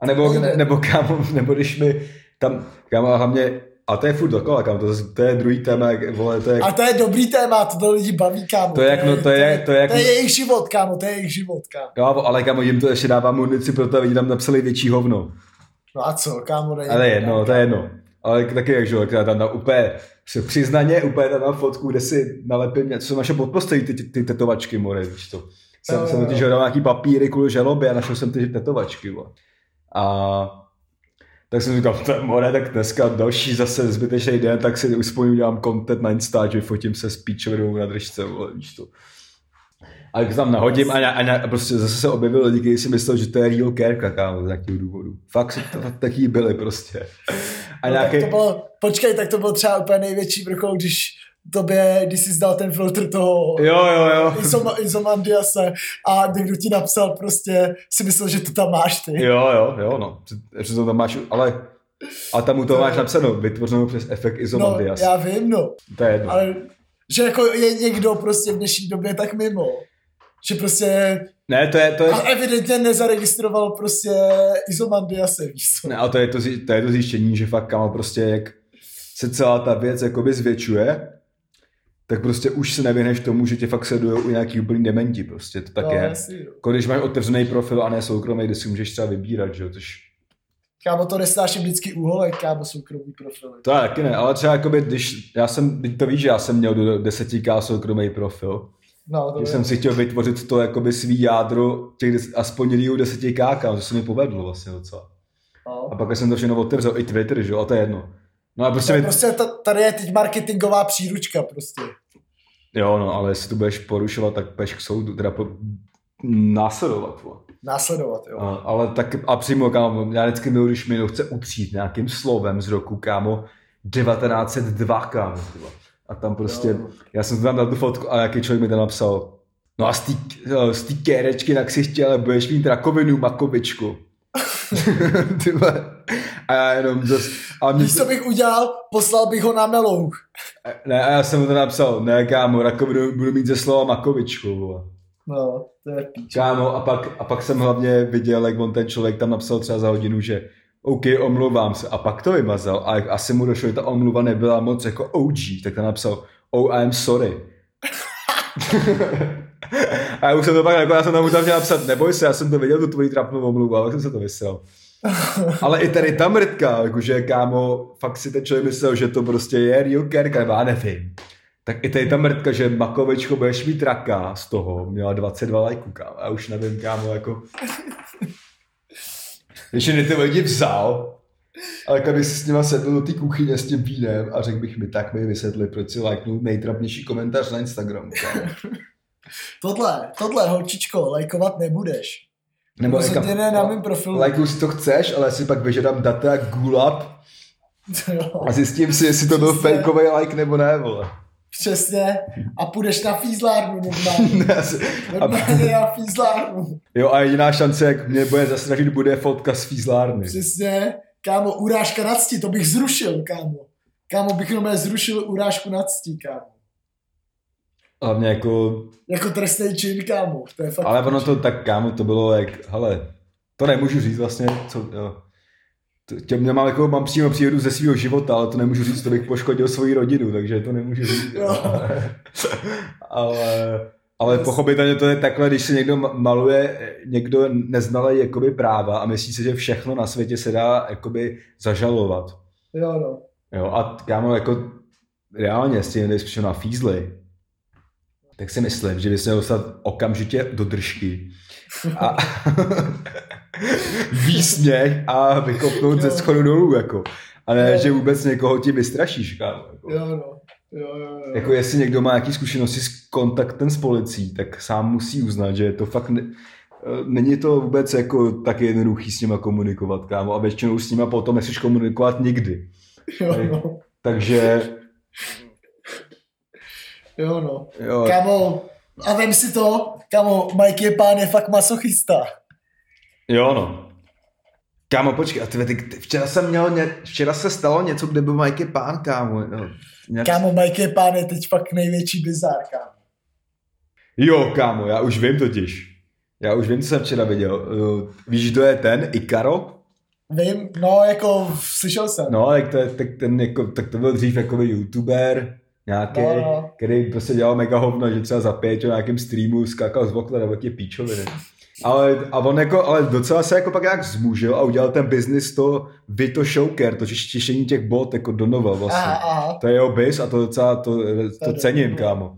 A nebo, Nejde. nebo kámo, (laughs) nebo když mi tam, kámo, a hlavně, a to je furt dokola, kámo, to, to je druhý téma, jak, vole, to je, A to je dobrý téma, to to lidi baví, kámo. To je jak- no, to je- to je jak- to je jejich život, kámo, to je jejich život, kámo. kámo, ale kámo, jim to ještě dává munici pro to, aby tam napsali větší hovno. No a co, kámo, není. Ale jedno, to je jedno. Ale taky jak, já tam na úplně, se přiznaně, úplně tam na fotku, kde si nalepím něco, naše podpostojí ty, ty, ty tetovačky, more, víš to. Jsem, Jo, jsem totiž hledal nějaký papíry kvůli žalobě a našel jsem ty tetovačky, vole. A tak jsem říkal, to je more, tak dneska další zase zbytečný den, tak si uspomínám, udělám content na Insta, že fotím se s píčovinou na držce, vole, víš to. A jak tam nahodím a, a, a, prostě zase se objevil lidi, kteří si myslel, že to je real care, kámo, z nějakého důvodu. Fakt to taky byli prostě. A No, nějaký, tak to bylo, počkej, tak to byl třeba úplně největší vrchol, když tobě, když jsi zdal ten filtr toho jo, jo, jo. Izoma, Izomandiase a někdo ti napsal prostě, si myslel, že to tam máš ty. Jo, jo, jo, no. Že to tam máš, ale a tam u toho To- máš napsáno, vytvořeno přes efekt no, Izomandias. já vím, no. To je jedno. Ale že jako je někdo prostě v dnešní době tak mimo. Že prostě Ne, to je, to je, a evidentně nezaregistroval prostě Izomandiase, víš co? ne, ale to je to, to je to zjištění, že fakt kamo prostě jak se celá ta věc jakoby zvětšuje, tak prostě už se nevyhneš tomu, že tě fakt sledují i nějaký úplný dementi, prostě to tak no, je. jasný, no. Jako když máš otevřený profil a ne soukromý, kde si můžeš třeba vybírat, že jo, což Kámo, to nesnáším vždycky úholek, kámo, soukromý profily. to je taky ne, ale třeba jakoby, když, já jsem, teď to víš, že já jsem měl do 10k soukromý profil, No, to je. jsem si chtěl vytvořit to jakoby svý jádro těch des, aspoň dílů 10k, kam, to se mi povedlo vlastně docela. No. A pak jsem to všechno otevřel, i Twitter, že jo, a to je jedno. No a prostě, To je mi, prostě to, tady je teď marketingová příručka prostě. jo, no, ale jestli to budeš porušovat, tak peš k soudu, teda po, následovat, vole. Následovat, jo. A, ale tak a přímo, kámo, já vždycky miluji, když mi chce utřít nějakým slovem z roku, kámo, 1902, kámo. A tam prostě, Jo. já jsem tam dal tu fotku a nějaký člověk mi tam napsal, no a z té eh, kérečky na ksichtě, ale budeš mít rakovinu, makovičku. (laughs) A já jenom zas, a mě, Víš, co bych udělal? Poslal bych ho na melouch. ne, a já jsem mu to napsal, ne kámo, rakovinu budu mít ze slova makovičku, vole. No, to je píč. Kámo, a pak, a pak jsem hlavně viděl, jak on ten člověk tam napsal třeba za hodinu, že OK, omlouvám se. A pak to vymazal. A jak asi mu došlo, že ta omluva nebyla moc jako OG, tak tam napsal Oh, I'm sorry. (laughs) a já už jsem to pak, jako já jsem tam tam chtěl napsat, neboj se, já jsem to viděl, tu tvoji trapnou omluvu, ale jsem se to vysral. (laughs) Ale i tady ta mrtka, jakože kámo, fakt si ten člověk myslel, že to prostě je real kerka, já nevím. Tak i tady ta mrtka, že Makovičko budeš mít raka z toho, měla 22 lajků, kámo. Já už nevím, kámo, jako... (laughs) Je ty lidi vzal, ale kdyby si s nima sedl do té kuchyně s tím vínem a řekl bych mi, tak mi vysvětli, proč si lajknul nejtrapnější komentář na Instagramu. (laughs) Tohle, tohle, holčičko, lajkovat nebudeš. Nebo Rozhodně ne na mém profilu. lajkuj si to chceš, ale si pak vyžadám data gulab (laughs) a zjistím si, jestli to byl fejkový like nebo ne, vole. Přesně. A půjdeš na fízlárnu normálně. (laughs) Normálně na fízlárnu. jo, a jediná šance, jak mě bude zastrašit, bude fotka z fízlárny. Přesně. Kámo, urážka na cti, to bych zrušil, kámo. Kámo, bych jenom zrušil urážku na cti, kámo. Hlavně jako, Jako trestný čin, kámo. To je fakt ale ono to tak, kámo, to bylo jak, hele, to nemůžu říct vlastně, co, jo. To- Tě, já mám, jako, mám přímo příhodu ze svého života, ale to nemůžu říct, to bych poškodil svoji rodinu, takže to nemůžu říct. Jo. (laughs) ale, ale pochopitelně to je takhle, když se někdo ma- maluje, někdo neznalý jakoby práva a myslí si, že všechno na světě se dá jakoby zažalovat. Jo, no. Jo, a kámo, jako reálně s tím, když přišel na fízly, tak si myslím, že by se měl dostat okamžitě do držky. A (laughs) (laughs) výsměch a vykopnout ze schodu dolů, jako. A ne, Jo. že vůbec někoho ti vystrašíš, kámo. Jako. Jo, no. Jo, jo, jo. Jako jestli někdo má nějaké zkušenosti s kontaktem s policií, tak sám musí uznat, že to fakt ne, eh, není to vůbec jako tak jednoduchý s nima komunikovat, kámo, a většinou s nima potom nechceš komunikovat nikdy. jo, no. Takže, Jo, no. jo, Kámo, a vem si to, kámo, Mike je pán je fakt masochista. Jo no. Kámo, počkej, a ty, ty, ty, včera jsem měl, ně, včera se stalo něco, kde byl Mike pán, kámo. No, nějak... Kámo, Mike pán je teď fakt největší bizár, kámo. Jo, kámo, já už vím totiž. Já už vím, co jsem včera viděl. Uh, víš, kdo je ten? Ikaro? Vím, no, jako slyšel jsem. No, tak, to, je- tak, ten jako, tak to byl dřív jako youtuber nějaký, No, no. který prostě dělal mega hovno, že třeba za pět na nějakém streamu skákal z okna nebo tě píčoviny. Ale, a on jako, ale docela se jako pak nějak zmužil a udělal ten business to Vito Showcare, to čiš- čištění těch bot jako do nova vlastně. Aha, aha. To je jeho biz a to docela, to, to cením, no. kámo.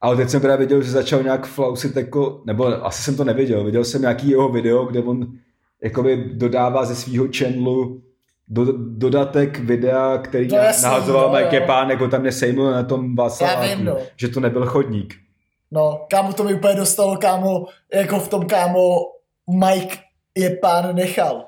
Ale teď jsem teda viděl, že začal nějak flausit jako, nebo asi jsem to neviděl, viděl jsem nějaký jeho video, kde on jakoby dodává ze svého channelu do, dodatek videa, který To jasný, nahazoval jo, Mike. Pán, jako tam mě sejmul na tom Václaváku, no. že to nebyl chodník. No, kámo, to mi úplně dostalo, kámo, jako v tom, kámo, Mike je pán nechal.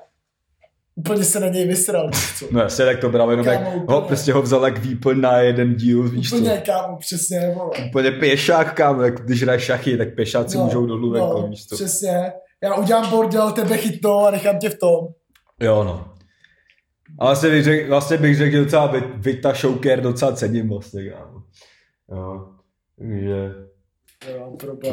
Úplně se na něj vysral, co? No jasně, tak to bral jenom Kámo, jak, úplně. ho, prostě ho vzal jak výplň na jeden díl, víš co. Úplně, kámo, přesně, vole. Úplně pěšák, kámo, jak když hraješ šachy, tak pěšáci No, můžou dolů, no, jako, víš co. přesně. Já udělám bordel, tebe chytnou a nechám tě v tom. Jo, no. A vlastně bych řekl, vlastně bych řekl, že docela Vit- Vita Showcare docela cením vlastně, kámo. Jo. Takže.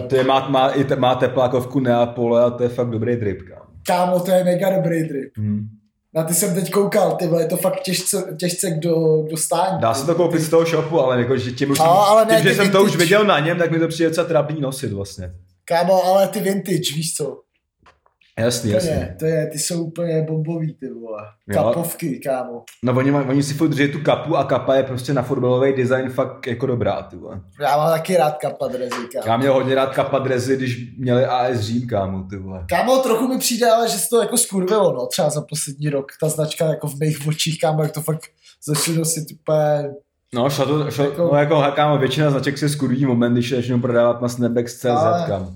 To je, má, má, i te, má teplákovku Neapole a to je fakt dobrý drip, kámo. Kámo, to je mega dobrý drip. Hmm. Na ty jsem teď koukal, ty vole, je to fakt těžce, těžce kdo, kdo stání. Dá se to koupit z toho shopu, ale jako, že tím, už, No, ale ne, tím, že jsem to už vintage. viděl na něm, tak mi to přijde docela trápný nosit vlastně. Kámo, ale ty vintage, víš co? Jasný, Úplně, jasný. to je, ty jsou úplně bombový, ty vole. Jo. Kapovky, kámo. No oni, maj- oni si furt drží tu kapu a kapa je prostě na fotbalový design fakt jako dobrá, ty vole. Já mám taky rád kapa drezy, kámo. Já měl hodně rád kapa drezy, když měli AS Řím, kámo, ty vole. Kámo, trochu mi přijde, ale že se to jako skurvilo, no, třeba za poslední rok. Ta značka jako v mých očích, kámo, jak to fakt začali nosit úplně... No, šlo to, šlo, Jako- no jako, kámo, většina značek se skurví moment, když je začnou prodávat na Snapback.cz, Ale- kámo.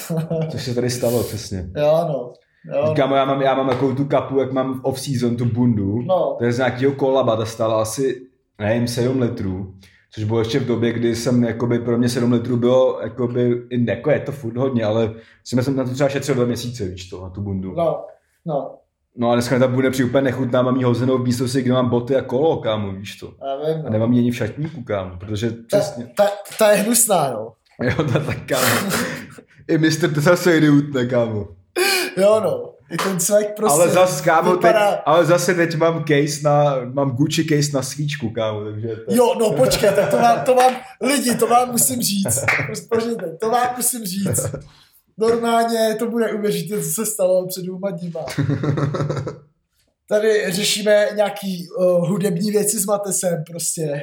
(laughs) Což se tady stalo, přesně. Jo, no. Jo, no. Kámo, já mám, já mám takovou tu kapu, jak mám v off-season, tu bundu. No. To je z nějakého kolaba, ta stála asi, nevím, 7 litrů. Což bylo ještě v době, kdy jsem, jakoby, pro mě 7 litrů bylo, jakoby, jako je to furt hodně, ale jsem, jsem na to třeba šetřil dva měsíce, víš to, na tu bundu. No, no, No a dneska mi ta bunda přijde úplně nechutná, mám jí hozenou v místnosti, kde mám boty a kolo, kámo, víš to. já vím, A no. nemám ji ani v šatníku, kámo, protože Ta, přesně, ta, ta, je hnusná, no. jo, ta tak, kámo. (laughs) I mistr to zase jde utne, kámo. Jo, no. I ten cvek prostě ale zase, kámo, teď, vypadá... ale zase teď mám case na, mám Gucci case na svíčku, kámo, takže to... Jo, no počkej, tak to vám, to vám, lidi, to vám musím říct. Prostě to vám musím říct. Normálně to bude uvěřit, co se stalo před dvěma dníma. Tady řešíme nějaký uh, hudební věci s Matesem prostě.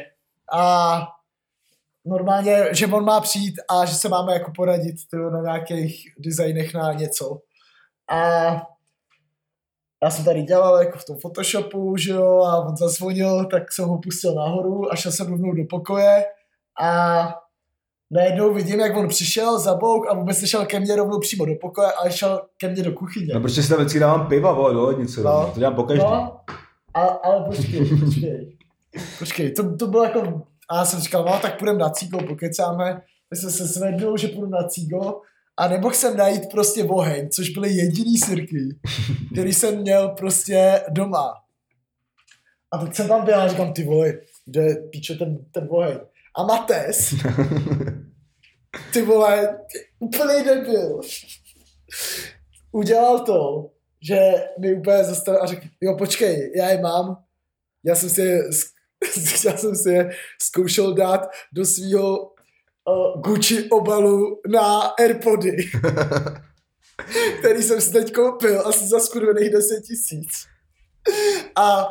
A normálně, že on má přijít a že se máme jako poradit tyjo, na nějakých designech na něco. A já jsem tady dělal jako v tom Photoshopu, že jo, a on zazvonil, tak jsem ho pustil nahoru a šel jsem rovnou do pokoje a najednou vidím, jak on přišel za bouk a vůbec nešel ke mně rovnou přímo do pokoje, ale šel ke mně do kuchyně. No protože si tam vždycky dávám piva, vole, do lednice, No. no. to dělám po každý. No, a, ale počkej, počkej. Počkej, to, to bylo jako, a já jsem říkal, no tak půjdeme na cígo, pokecáme. Tak jsem se svedl, že půjdu na cígo a nemohl jsem najít prostě oheň, což byly jediný sirky, který jsem měl prostě doma. A teď jsem tam byl a říkám, ty vole, kde píče ten, ten oheň. A Mates, ty vole, ty, úplný debil. Udělal to, že mi úplně zastavil a řekl, jo počkej, já je mám, já jsem si (laughs) já jsem si je zkoušel dát do svého uh, Gucci obalu na Airpody, (laughs) který jsem si teď koupil asi za skurvených 10 tisíc. A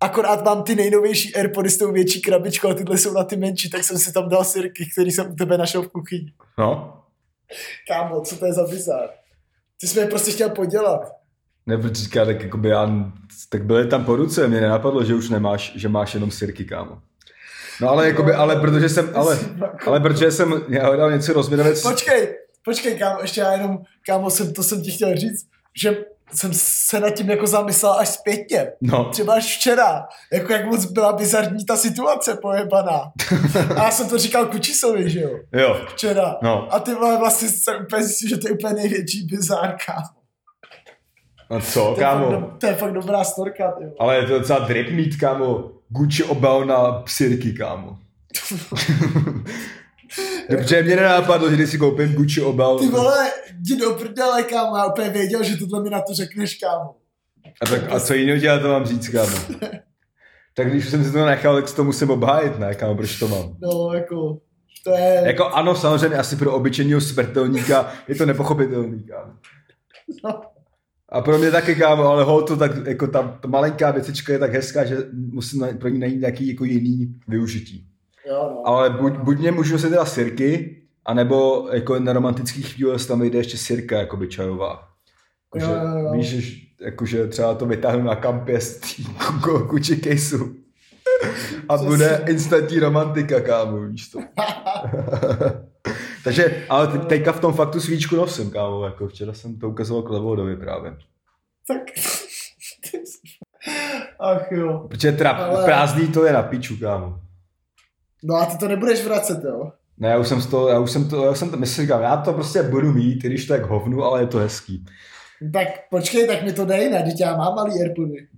akorát mám ty nejnovější Airpody s tou větší krabičkou a tyhle jsou na ty menší, tak jsem si tam dal sirky, který jsem u tebe našel v kuchyni. No, Kámo, co to je za bizar? Ty jsi mě prostě chtěl podělat. Nebo říká, tak jakoby já, tak byly tam po ruce, mě nenapadlo, že už nemáš, že máš jenom sirky, kámo. No ale jakoby, ale protože jsem, ale, (laughs) ale protože jsem, já hledal něco rozměrové, Počkej, počkej, kámo, ještě já jenom, kámo, jsem, to jsem ti chtěl říct, že jsem se nad tím jako zamyslel až zpětně. no, Třeba až včera, jako jak moc byla bizarní ta situace pojebaná. (laughs) A já jsem to říkal Kučisovi, že jo, jo, včera. no, A ty vole, vlastně jsem úplně zjistil, že to je úplně největší bizár, kámo. A co, To je, fakt, kámo? to je fakt dobrá storka, ty. Ale je to docela drip mít, kámo, Gucci obal na sirky, kámo. (laughs) Dobře, mě nenapadlo, že když si koupím Gucci obal. Ty vole, jdi do prdele, kámo, já úplně věděl, že tohle mi na to řekneš, kámo. A, tak, a co jiného dělat to mám říct, kámo? (laughs) tak když jsem si to nechal, tak si to musím obhájit, ne, kámo, proč to mám? No, jako, to je... Jako ano, samozřejmě asi pro obyčejného smrtelníka je to nepochopitelný, kámo. No. A pro mě taky, kámo, ale hol to tak, jako ta, ta malinká věcička je tak hezká, že musím na, pro ní najít nějaký jako jiný využití. Jo, no. Ale buď, buď mě můžu si teda sirky, anebo jako na romantických chvíle se tam vyjde ještě sirka, jako čajová. Jakože, Jo, jo, jo. Víš, že, jakože třeba to vytáhnu na kampě z kuči caseu. A bude instantní romantika, kámo, víš to. (laughs) Takže, ale te, teďka v tom faktu svíčku nosím, kámo, jako včera jsem to ukazoval Klevodovi právě. Tak... Ach jo. Protože teda Ale- prázdný to je na piču, kámo. No a ty to nebudeš vracet, jo? Ne, já už jsem to, já už jsem to, já už jsem to myslím, říkám, já to prostě budu mít, když to je k hovnu, ale je to hezký. Tak počkej, tak mi to dej, ne? Teď já mám malý Airpody.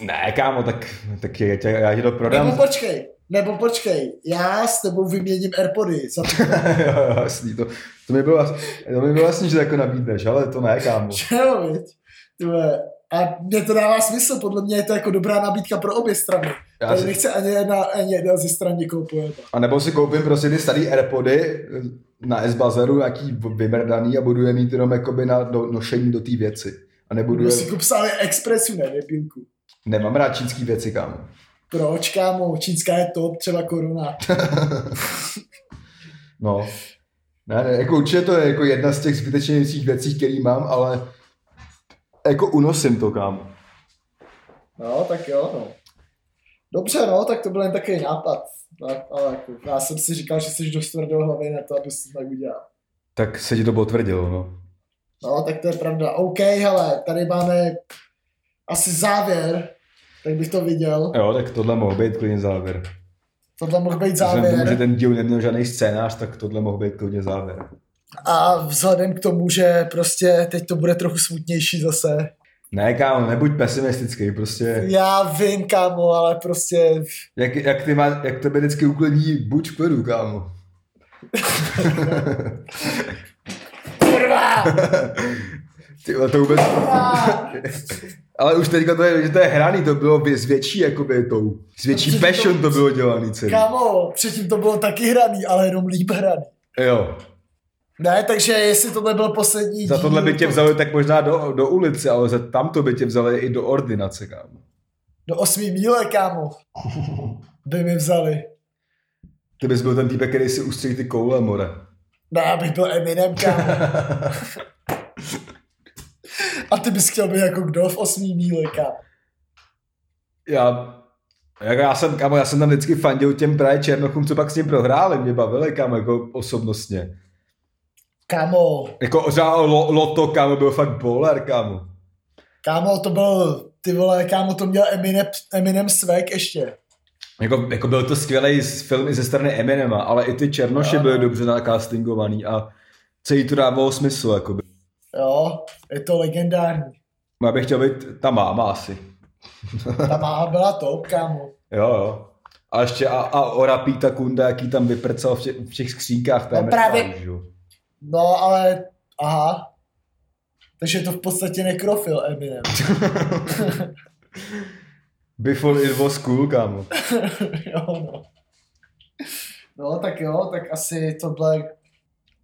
Ne, kámo, tak, tak je, tě, já ti to prodám. Nebo počkej, nebo počkej, já s tebou vyměním Airpody za to, (laughs) jo, jo, jasný, to, to, mi bylo, to mi bylo jasný, že to jako nabídneš, ale to ne, kámo. (laughs) jo, viď? Vole, A mě to dává smysl, podle mě je to jako dobrá nabídka pro obě strany. Já Tady si- nechce ani jedna, ani jedna ze stran někoho pojebat. A nebo si koupím prostě ty starý Airpody na S-Bazaru, nějaký vymrdaný a budu je mít jenom jakoby na do, nošení do té věci. A nebudu Budu si je... kup psali expresu, ne, debilku. Nemám rád čínský věci, kámo. Proč, kámo? Čínská je top, třeba koruna. (laughs) No. Ne, ne, jako určitě to je jako jedna z těch zbytečnějších věcí, který mám, ale jako unosím to, kámo. No, tak jo, no. Dobře, no, tak to byl jen takový nápad. Tak, ale jako, já jsem si říkal, že jsi dost tvrdou hlavy na to, abys to tak udělal. Tak se ti to potvrdilo, no. No, tak to je pravda. OK, hele, tady máme asi závěr, tak bych to viděl. Jo, tak tohle mohl být klidně závěr. Tohle mohl být Vzhledem k tomu, že závěr. ten díl neměl žádný scénář, tak tohle mohl být klidně závěr. A vzhledem k tomu, že prostě teď to bude trochu smutnější zase. Ne, kámo, nebuď pesimistický, prostě. Já vím, kámo, ale prostě Jak, jak, ty má, jak tebe vždycky uklidní, buď v klidu, kámo. (laughs) kurva! (laughs) Ty, to vůbec... (laughs) Ale už teďka to je, že to je hraný, to bylo s větší, jakoby, tou, s větší Protože to- passion to bylo dělaný celý. Kámo, předtím to bylo taky hraný, ale jenom líp hraný. Jo, Ne, takže jestli tohle byl poslední za tohle by tě to- vzali tak možná do, do ulice, ale za tamto by tě vzali i do ordinace, kámo. Do osmý míle, kámo. By mi vzali. Ty bys byl ten týpek, který si ustří ty koule, more. Ne, abych byl Eminem, kámo. (laughs) A ty bys chtěl být jako kdo v osmý kámo. Já, jako já jsem, kámo, já jsem tam vždycky fandil těm právě Černochům, co pak s ním prohráli, mě bavili, kámo, jako osobnostně. Kámo, Jako třeba lo, Loto, kámo, byl fakt bowler, kámo. kámo, to byl, ty vole, kámo, to měl Eminem, Eminem svek ještě. Jako, jako byl to skvělý film i ze strany Eminema, ale i ty Černoši byly no. dobře nakastingovaný a celý to dávalo smysl, jakoby. Je to legendární. Já bych chtěl být ta máma asi. (laughs) Ta máma byla top, kámo. Jo, jo. A ještě a, a Ora Píta Kunda, jaký tam vyprcal v, tě, v těch skřínkách. No právě- jo. No, ale, aha. Takže je to v podstatě nekrofil Eminem. (laughs) Before it was cool, kámo. (laughs) jo, no. No, tak jo, tak asi tohle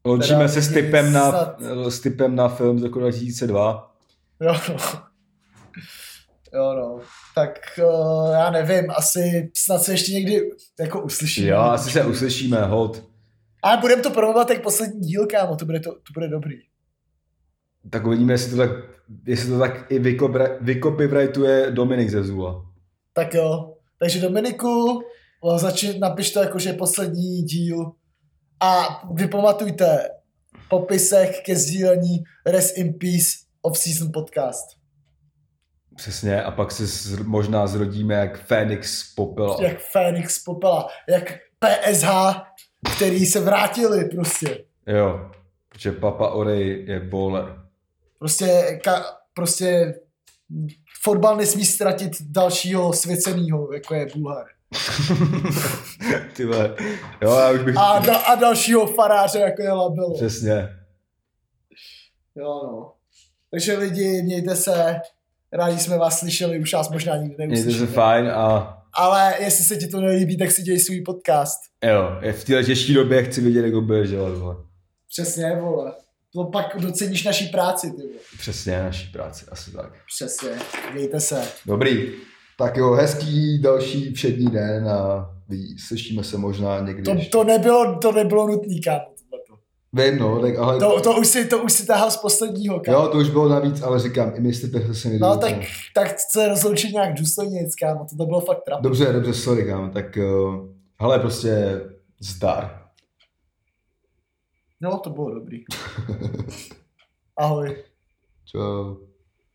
Loučíme se s typem na, s typem na film z roku 2002. Jo, no. Jo, no. Tak uh, já nevím, asi snad se ještě někdy jako uslyšíme. Jo, asi se uslyšíme, hold. Ale budeme to promovat jak poslední díl, kámo, to bude, to, to bude dobrý. Tak uvidíme, jestli to tak, jestli to tak i vykopyrightuje Dominik ze Zula. Tak jo. Takže Dominiku, o, začni, napiš to jako, že je poslední díl. A vy pamatujte, popisech ke sdílení Rest in Peace Off-Season Podcast. Přesně, a pak se z, možná zrodíme jak Fénix z popela. Jak Fénix z popela, jak PSH, který se vrátili prostě. Jo, protože Papa Orej je bowler. Prostě, ka, prostě fotbal nesmí ztratit dalšího svěcenýho, jako je Bulhar. (laughs) Ty vole. Jo, já už bych... A, da, a dalšího faráře, jako je Labelo. Přesně. Jo, no. Takže lidi, mějte se. Rádi jsme vás slyšeli, už vás možná nikdy Mějte se fajn a Ale jestli se ti to nelíbí, tak si děj svůj podcast. jo, v téhle těžké době chci vidět, jak ho budeš dělat. Vole. Přesně, vole. To pak doceníš naší práci, ty vole. Přesně, naší práci, asi tak. Přesně. Mějte se. Dobrý. Tak jo, hezký další všední den a ví, slyšíme se možná někdy. To, ještě. to, nebylo, to nebylo nutný, kámo. Vím, no, tak ale... To, to, už si, to už si tahal z posledního, kámo. Jo, to už bylo navíc, ale říkám, i myslíte, že se mi No tak, tak se rozloučit nějak důstojně, kámo. To, to bylo fakt trapné. Dobře, dobře, sorry, kámo, tak uh, hele, prostě zdar. No, to bylo dobrý. Ahoj. Čau.